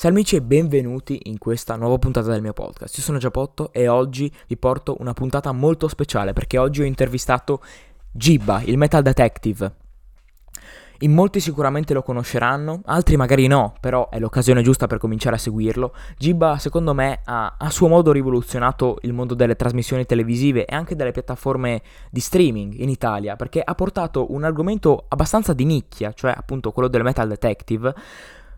Salmici e benvenuti in questa nuova puntata del mio podcast. Io sono Giapotto e oggi vi porto una puntata molto speciale perché oggi ho intervistato Gibba, il Metal Detective. In molti sicuramente lo conosceranno, altri magari no, però è l'occasione giusta per cominciare a seguirlo. Gibba, secondo me, ha a suo modo rivoluzionato il mondo delle trasmissioni televisive e anche delle piattaforme di streaming in Italia, perché ha portato un argomento abbastanza di nicchia, cioè appunto quello del Metal Detective,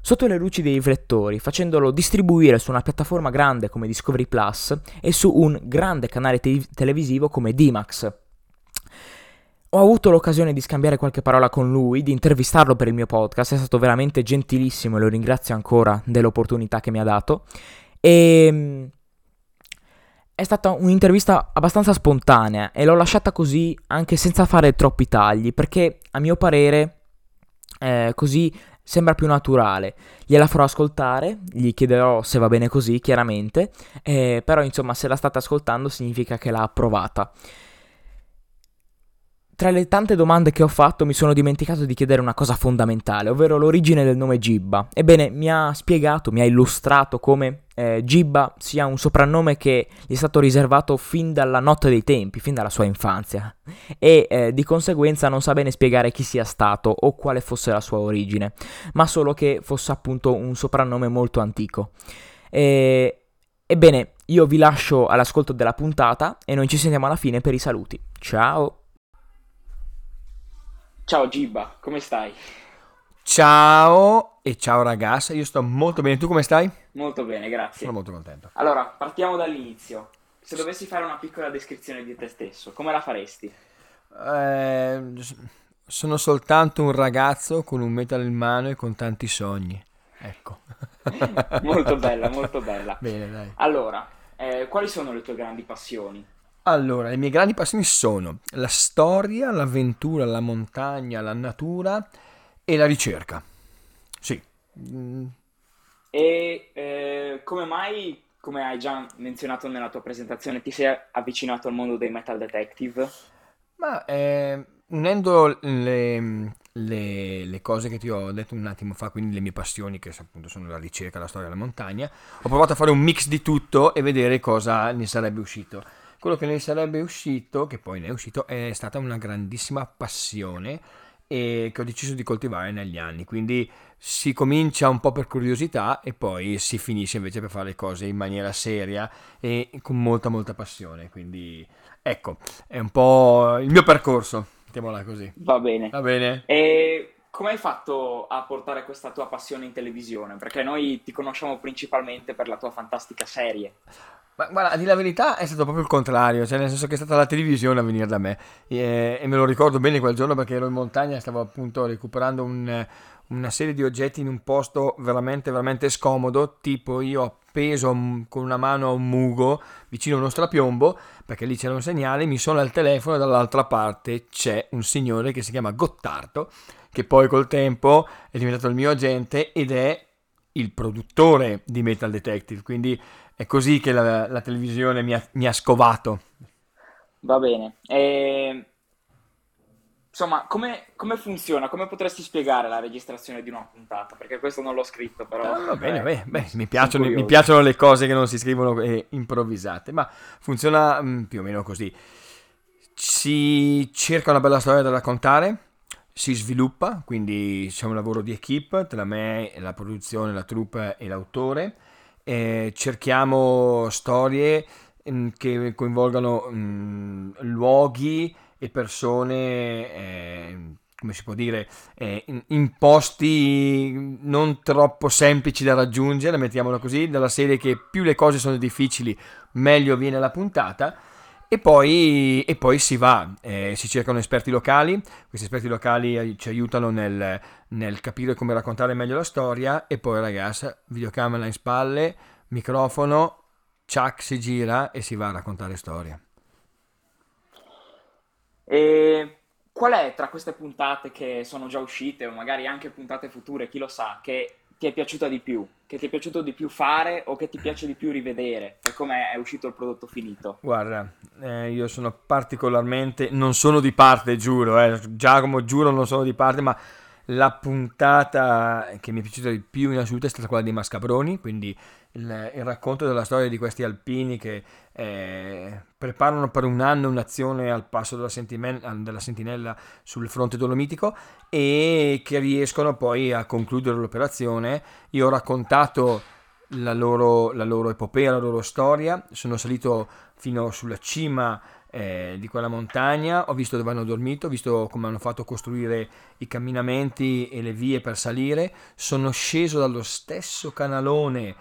sotto le luci dei riflettori, facendolo distribuire su una piattaforma grande come Discovery Plus e su un grande canale te- televisivo come D-Max. Ho avuto l'occasione di scambiare qualche parola con lui, di intervistarlo per il mio podcast, è stato veramente gentilissimo e lo ringrazio ancora dell'opportunità che mi ha dato. E ehm, è stata un'intervista abbastanza spontanea e l'ho lasciata così anche senza fare troppi tagli, perché a mio parere eh, così sembra più naturale. Gliela farò ascoltare, gli chiederò se va bene così, chiaramente, eh, però insomma se la state ascoltando significa che l'ha approvata. Tra le tante domande che ho fatto mi sono dimenticato di chiedere una cosa fondamentale, ovvero l'origine del nome Gibba. Ebbene, mi ha spiegato, mi ha illustrato come eh, Gibba sia un soprannome che gli è stato riservato fin dalla notte dei tempi, fin dalla sua infanzia, e eh, di conseguenza non sa bene spiegare chi sia stato o quale fosse la sua origine, ma solo che fosse appunto un soprannome molto antico. E... Ebbene, io vi lascio all'ascolto della puntata e noi ci sentiamo alla fine per i saluti. Ciao! Ciao Gibba, come stai? Ciao e ciao ragazza, io sto molto bene, tu come stai? Molto bene, grazie. Sono molto contento. Allora, partiamo dall'inizio. Se dovessi fare una piccola descrizione di te stesso, come la faresti? Eh, sono soltanto un ragazzo con un metal in mano e con tanti sogni. Ecco. molto bella, molto bella. Bene, dai. Allora, eh, quali sono le tue grandi passioni? Allora, le mie grandi passioni sono la storia, l'avventura, la montagna, la natura e la ricerca. Sì. Mm. E eh, come mai, come hai già menzionato nella tua presentazione, ti sei avvicinato al mondo dei metal detective? Ma eh, unendo le, le, le, cose che ti ho detto un attimo fa, quindi le mie passioni, che appunto sono la ricerca, la storia, la montagna, ho provato a fare un mix di tutto e vedere cosa ne sarebbe uscito quello che ne sarebbe uscito, che poi ne è uscito, è stata una grandissima passione e che ho deciso di coltivare negli anni. Quindi si comincia un po' per curiosità e poi si finisce invece per fare le cose in maniera seria e con molta molta passione. Quindi ecco, è un po' il mio percorso, mettiamola così. Va bene. Va bene. E come hai fatto a portare questa tua passione in televisione? Perché noi ti conosciamo principalmente per la tua fantastica serie. Ma guarda, a dire la verità è stato proprio il contrario, cioè nel senso che è stata la televisione a venire da me e, e me lo ricordo bene quel giorno perché ero in montagna e stavo appunto recuperando un, una serie di oggetti in un posto veramente veramente scomodo, tipo io appeso con una mano a un mugo vicino a uno strapiombo perché lì c'era un segnale, mi suona il telefono e dall'altra parte c'è un signore che si chiama Gottardo che poi col tempo è diventato il mio agente ed è il produttore di Metal Detective, quindi è così che la, la televisione mi ha, mi ha, scovato. Va bene. E... Insomma, come, come, funziona? Come potresti spiegare la registrazione di una puntata? Perché questo non l'ho scritto, però... Ah, va bene, eh, beh, beh, mi, piacciono, mi, piacciono, le cose che non si scrivono e improvvisate, ma funziona mh, mm, più o meno così. Si cerca una bella storia da raccontare, si sviluppa, quindi c'è un lavoro di equipe tra me, la produzione, la troupe e l'autore eh, cerchiamo storie mm, che coinvolgano mm, luoghi e persone, eh, come si può dire, eh, in, in, posti non troppo semplici da raggiungere, mettiamolo così, dalla serie che più le cose sono difficili, meglio viene la puntata. E poi, e poi, si va, eh, si cercano esperti locali, questi esperti locali ci aiutano nel, nel, capire come raccontare meglio la storia e poi ragazzi, videocamera in spalle, microfono, ciak si gira e si va a raccontare storie. E qual è tra queste puntate che sono già uscite o magari anche puntate future, chi lo sa, che ti è piaciuta di più? Che ti è piaciuto di più fare o che ti piace di più rivedere per come è uscito il prodotto finito? Guarda, eh, io sono particolarmente, non sono di parte, giuro, eh. Giacomo, giuro, non sono di parte, ma la puntata che mi è piaciuta di più in assoluto è stata quella dei Mascabroni, quindi il, il racconto della storia di questi alpini che eh, preparano per un anno un'azione al passo della, della, sentinella sul fronte dolomitico e che riescono poi a concludere l'operazione. Io ho raccontato la loro, la loro epopea, la loro storia, sono salito fino sulla cima eh, di quella montagna, ho visto dove hanno dormito, ho visto come hanno fatto costruire i camminamenti e le vie per salire, sono sceso dallo stesso canalone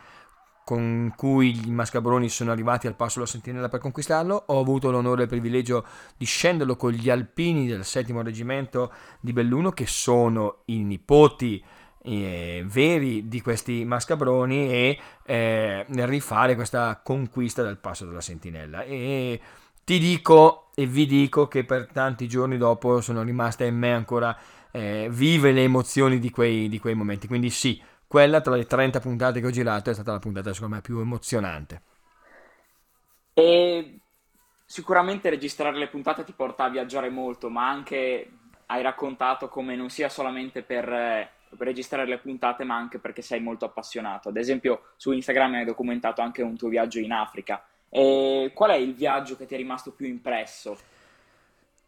con cui i mascabroni sono arrivati al passo della sentinella per conquistarlo, ho avuto l'onore e il privilegio di scenderlo con gli alpini del settimo reggimento di Belluno che sono i nipoti eh, veri di questi mascabroni e eh, rifare questa conquista del passo della sentinella. E ti dico e vi dico che per tanti giorni dopo sono rimaste in me ancora eh, vive le emozioni di quei, di quei momenti. Quindi sì, quella tra le 30 puntate che ho girato è stata la puntata secondo me più emozionante. E sicuramente registrare le puntate ti porta a viaggiare molto, ma anche hai raccontato come non sia solamente per, per registrare le puntate, ma anche perché sei molto appassionato. Ad esempio, su Instagram hai documentato anche un tuo viaggio in Africa. E qual è il viaggio che ti è rimasto più impresso?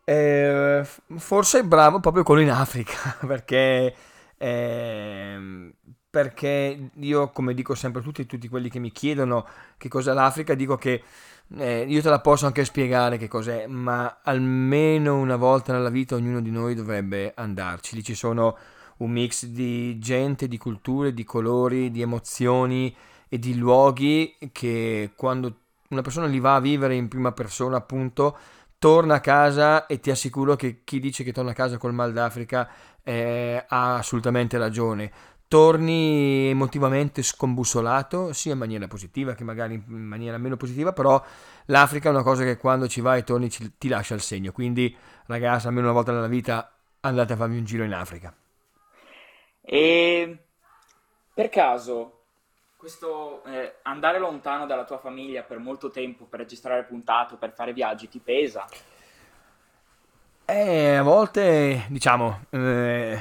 Eh, forse bravo proprio quello in Africa, perché, eh, perché io, come dico sempre a tutti, tutti quelli che mi chiedono che cos'è l'Africa, dico che eh, io te la posso anche spiegare che cos'è, ma almeno una volta nella vita ognuno di noi dovrebbe andarci. Lì ci sono un mix di gente, di culture, di colori, di emozioni e di luoghi che quando una persona li va a vivere in prima persona, appunto, torna a casa e ti assicuro che chi dice che torna a casa col mal d'Africa eh, ha assolutamente ragione. Torni emotivamente scombussolato, sia in maniera positiva che magari in maniera meno positiva, però l'Africa è una cosa che quando ci vai e torni ci, ti lascia il segno. Quindi, ragazzi, almeno una volta nella vita andate a farvi un giro in Africa. E per caso questo eh, andare lontano dalla tua famiglia per molto tempo per registrare puntate, per fare viaggi, ti pesa? Eh, a volte, diciamo, eh,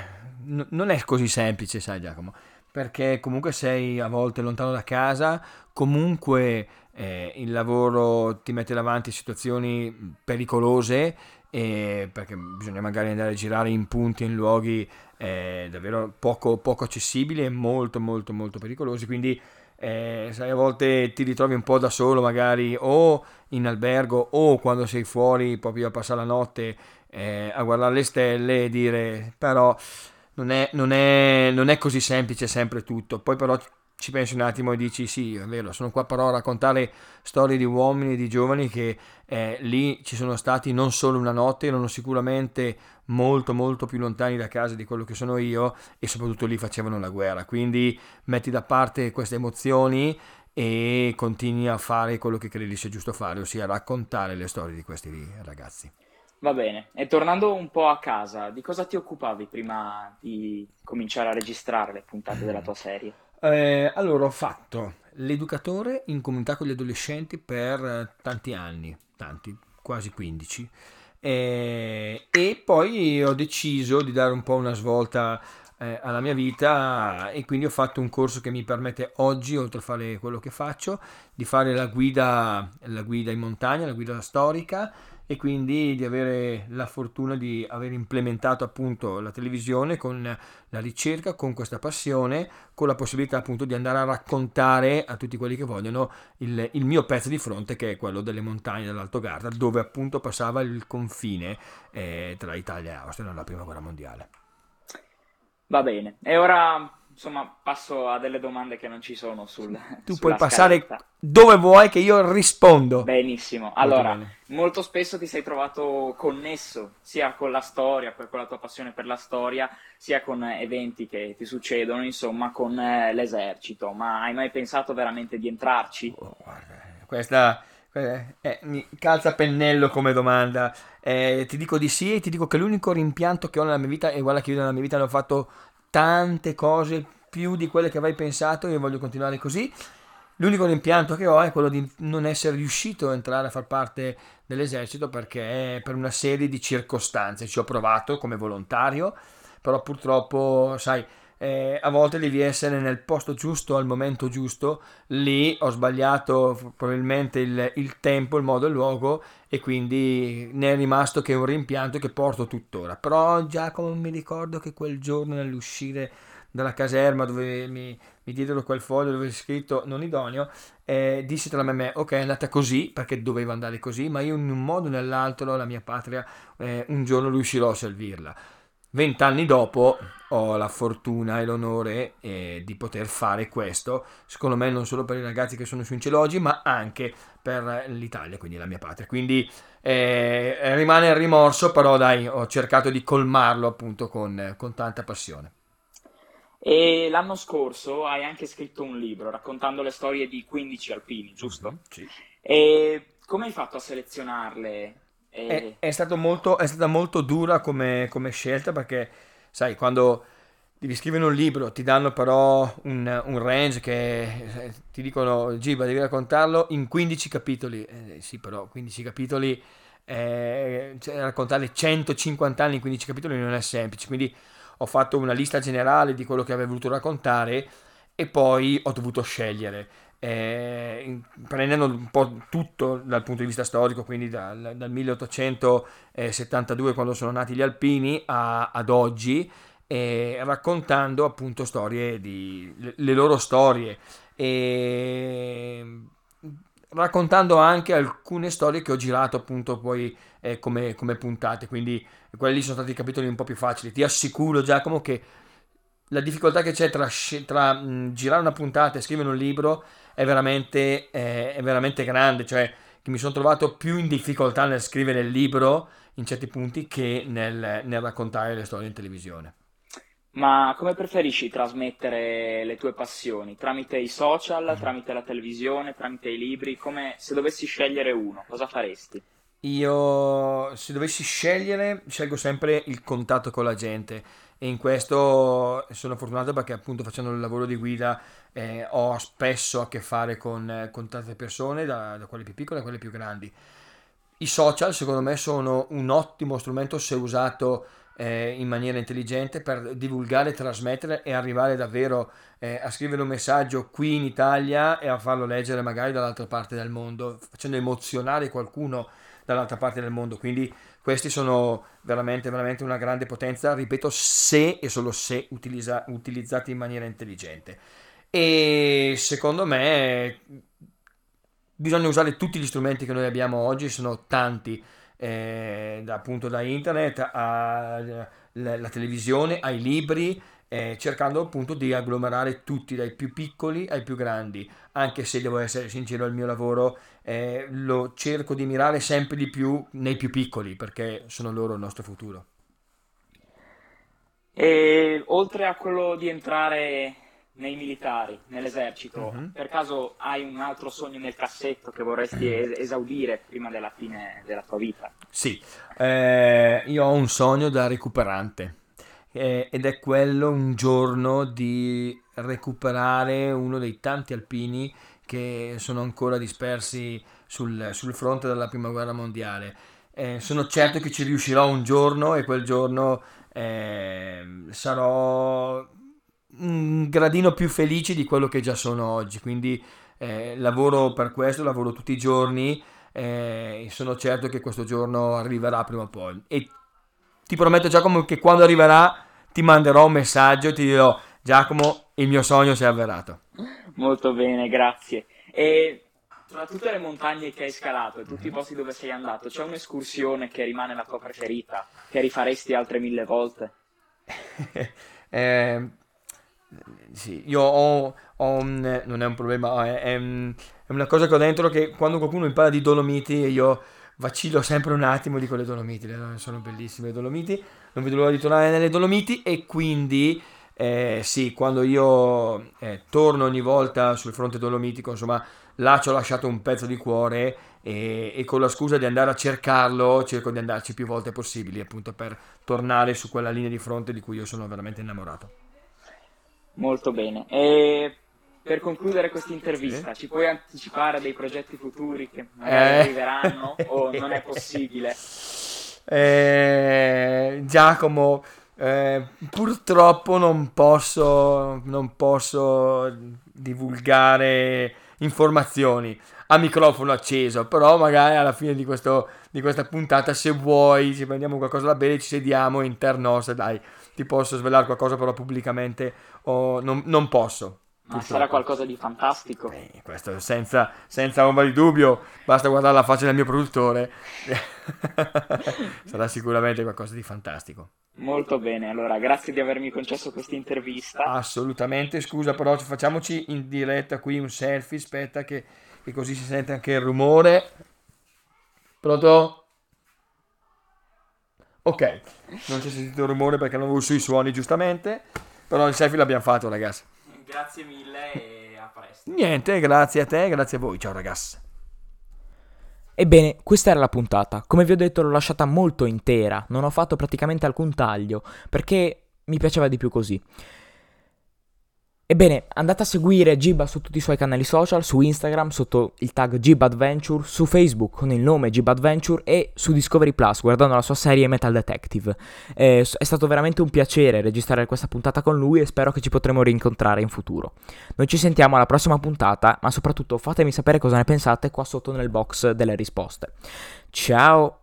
n- non è così semplice, sai Giacomo, perché comunque sei a volte lontano da casa, comunque eh, il lavoro ti mette davanti a situazioni pericolose, perché bisogna magari andare a girare in punti, in luoghi eh, davvero poco, poco accessibili e molto molto molto pericolosi, quindi eh, sai, a volte ti ritrovi un po' da solo magari o in albergo o quando sei fuori proprio a passare la notte eh, a guardare le stelle e dire però non è, non, è, non è così semplice sempre tutto, poi però ci pensi un attimo e dici sì, è vero, sono qua però a raccontare storie di uomini, di giovani che eh, lì ci sono stati non solo una notte, erano sicuramente molto molto più lontani da casa di quello che sono io e soprattutto lì facevano la guerra. Quindi metti da parte queste emozioni e continui a fare quello che credi sia giusto fare, ossia raccontare le storie di questi ragazzi. Va bene, e tornando un po' a casa, di cosa ti occupavi prima di cominciare a registrare le puntate della tua serie? Eh, allora, ho fatto l'educatore in comunità con gli adolescenti per tanti anni, tanti, quasi 15. Eh, e poi ho deciso di dare un po' una svolta eh, alla mia vita e quindi ho fatto un corso che mi permette oggi, oltre a fare quello che faccio, di fare la guida, la guida in montagna, la guida storica e quindi di avere la fortuna di aver implementato appunto la televisione con la ricerca, con questa passione, con la possibilità appunto di andare a raccontare a tutti quelli che vogliono il, il mio pezzo di fronte che è quello delle montagne dell'Alto Garda dove appunto passava il confine eh, tra Italia e Austria nella prima guerra mondiale. Va bene, e ora insomma, passo a delle domande che non ci sono sul Tu puoi passare scaletta. dove vuoi che io rispondo. Benissimo. Allora, molto, molto, spesso ti sei trovato connesso sia con la storia, con la tua passione per la storia, sia con eventi che ti succedono, insomma, con eh, l'esercito. Ma hai mai pensato veramente di entrarci? Oh, guarda, questa eh, eh, mi calza pennello come domanda. Eh, ti dico di sì e ti dico che l'unico rimpianto che ho nella mia vita, e guarda che io nella mia vita ne ho fatto tante cose più di quelle che avrei pensato e voglio continuare così. L'unico rimpianto che ho è quello di non essere riuscito a entrare a far parte dell'esercito perché per una serie di circostanze ci ho provato come volontario, però purtroppo, sai, eh, a volte devi essere nel posto giusto al momento giusto, lì ho sbagliato probabilmente il, il tempo, il modo e il luogo e quindi ne è rimasto che un rimpianto che porto tuttora. Però Giacomo mi ricordo che quel giorno nell'uscire dalla caserma dove mi, mi diedero quel foglio dove è scritto non idoneo, eh, dissi tra me e me, ok è andata così perché doveva andare così, ma io in un modo o nell'altro la mia patria eh, un giorno riuscirò a servirla. Vent'anni dopo ho la fortuna e l'onore eh, di poter fare questo, secondo me non solo per i ragazzi che sono su Incelogi, ma anche per l'Italia, quindi la mia patria. Quindi eh, rimane il rimorso, però dai, ho cercato di colmarlo appunto con, con tanta passione. E l'anno scorso hai anche scritto un libro raccontando le storie di 15 alpini, giusto? Mm-hmm, sì. E come hai fatto a selezionarle? E... È, è, molto, è, stata molto dura come, come, scelta perché, sai, quando devi scrivere un libro ti danno però un, un range che eh, ti dicono, Giba, devi raccontarlo in 15 capitoli. Eh, sì, però 15 capitoli, eh, cioè, raccontare 150 anni in 15 capitoli non è semplice, quindi ho fatto una lista generale di quello che avrei voluto raccontare e poi ho dovuto scegliere eh, prendendo un po' tutto dal punto di vista storico, quindi dal, dal 1872 quando sono nati gli alpini a, ad oggi, eh, raccontando appunto storie di le, le loro storie e raccontando anche alcune storie che ho girato appunto poi eh, come, come puntate, quindi quelli sono stati i capitoli un po' più facili. Ti assicuro Giacomo che la difficoltà che c'è tra, tra mh, girare una puntata e scrivere un libro è veramente, eh, è veramente grande, cioè che mi sono trovato più in difficoltà nel scrivere il libro in certi punti che nel, nel raccontare le storie in televisione. Ma come preferisci trasmettere le tue passioni? Tramite i social, mm. tramite la televisione, tramite i libri? Come se dovessi scegliere uno, cosa faresti? Io se dovessi scegliere, scelgo sempre il contatto con la gente e in questo sono fortunato perché appunto facendo il lavoro di guida eh, ho spesso a che fare con, con tante persone, da, da, quelle più piccole a quelle più grandi. I social secondo me sono un ottimo strumento se usato eh, in maniera intelligente per divulgare, trasmettere e arrivare davvero eh, a scrivere un messaggio qui in Italia e a farlo leggere magari dall'altra parte del mondo, facendo emozionare qualcuno dall'altra parte del mondo. Quindi questi sono veramente, veramente una grande potenza, ripeto, se e solo se utilizza, utilizzati in maniera intelligente. E secondo me bisogna usare tutti gli strumenti che noi abbiamo oggi, sono tanti, eh, appunto da internet alla televisione, ai libri, eh, cercando appunto di agglomerare tutti, dai più piccoli ai più grandi, anche se devo essere sincero, il mio lavoro eh, lo cerco di mirare sempre di più nei più piccoli, perché sono loro il nostro futuro. E oltre a quello di entrare nei militari, nell'esercito, uh-huh. per caso hai un altro sogno nel cassetto che vorresti es- esaudire prima della fine della tua vita? Sì, eh, io ho un sogno da recuperante eh, ed è quello un giorno di recuperare uno dei tanti alpini che sono ancora dispersi sul, sul fronte della prima guerra mondiale. Eh, sono certo che ci riuscirò un giorno e quel giorno eh, sarò un gradino più felice di quello che già sono oggi. Quindi eh, lavoro per questo, lavoro tutti i giorni eh, e sono certo che questo giorno arriverà prima o poi. E ti prometto Giacomo che quando arriverà ti manderò un messaggio e ti dirò Giacomo il mio sogno si è avverato. Molto bene, grazie. E tra tutte le montagne che hai scalato e tutti i posti dove sei andato, c'è un'escursione che rimane la tua preferita, che rifaresti altre mille volte? eh, sì, io ho, ho un, non è un problema, è, è, una cosa che ho dentro che quando qualcuno mi parla di Dolomiti io vacillo sempre un attimo di quelle Dolomiti, sono bellissime le Dolomiti, non vedo l'ora di tornare nelle Dolomiti e quindi eh, sì, quando io eh, torno ogni volta sul fronte dolomitico, insomma, là ci ho lasciato un pezzo di cuore e, e, con la scusa di andare a cercarlo cerco di andarci più volte possibili, appunto per tornare su quella linea di fronte di cui io sono veramente innamorato. Molto bene. E per concludere questa intervista, sì. ci puoi anticipare dei progetti futuri che magari eh. arriveranno non è possibile? Eh, Giacomo, Eh, purtroppo non posso, non posso divulgare informazioni a microfono acceso, però magari alla fine di, questo, di questa puntata se vuoi ci prendiamo qualcosa da bere, ci sediamo internos, dai, ti posso svelare qualcosa però pubblicamente o non, non posso. Ma sarà qualcosa di fantastico. Eh, questo senza, senza ombra di dubbio, basta guardare la faccia del mio produttore. sarà sicuramente qualcosa di fantastico. Molto bene, allora grazie di avermi concesso questa intervista. Assolutamente, scusa però facciamoci in diretta qui un selfie, aspetta che, che così si sente anche il rumore. Pronto? Ok, non c'è sentito il rumore perché non avevo sui suoni giustamente, però il selfie l'abbiamo fatto ragazzi. Grazie mille e a presto. Niente, grazie a te, grazie a voi, ciao ragazzi. Ebbene, questa era la puntata. Come vi ho detto l'ho lasciata molto intera, non ho fatto praticamente alcun taglio, perché mi piaceva di più così. Ebbene, andate a seguire Gibba su tutti i suoi canali social, su Instagram sotto il tag Adventure, su Facebook con il nome Adventure e su Discovery Plus guardando la sua serie Metal Detective. Eh, è stato veramente un piacere registrare questa puntata con lui e spero che ci potremo rincontrare in futuro. Noi ci sentiamo alla prossima puntata, ma soprattutto fatemi sapere cosa ne pensate qua sotto nel box delle risposte. Ciao!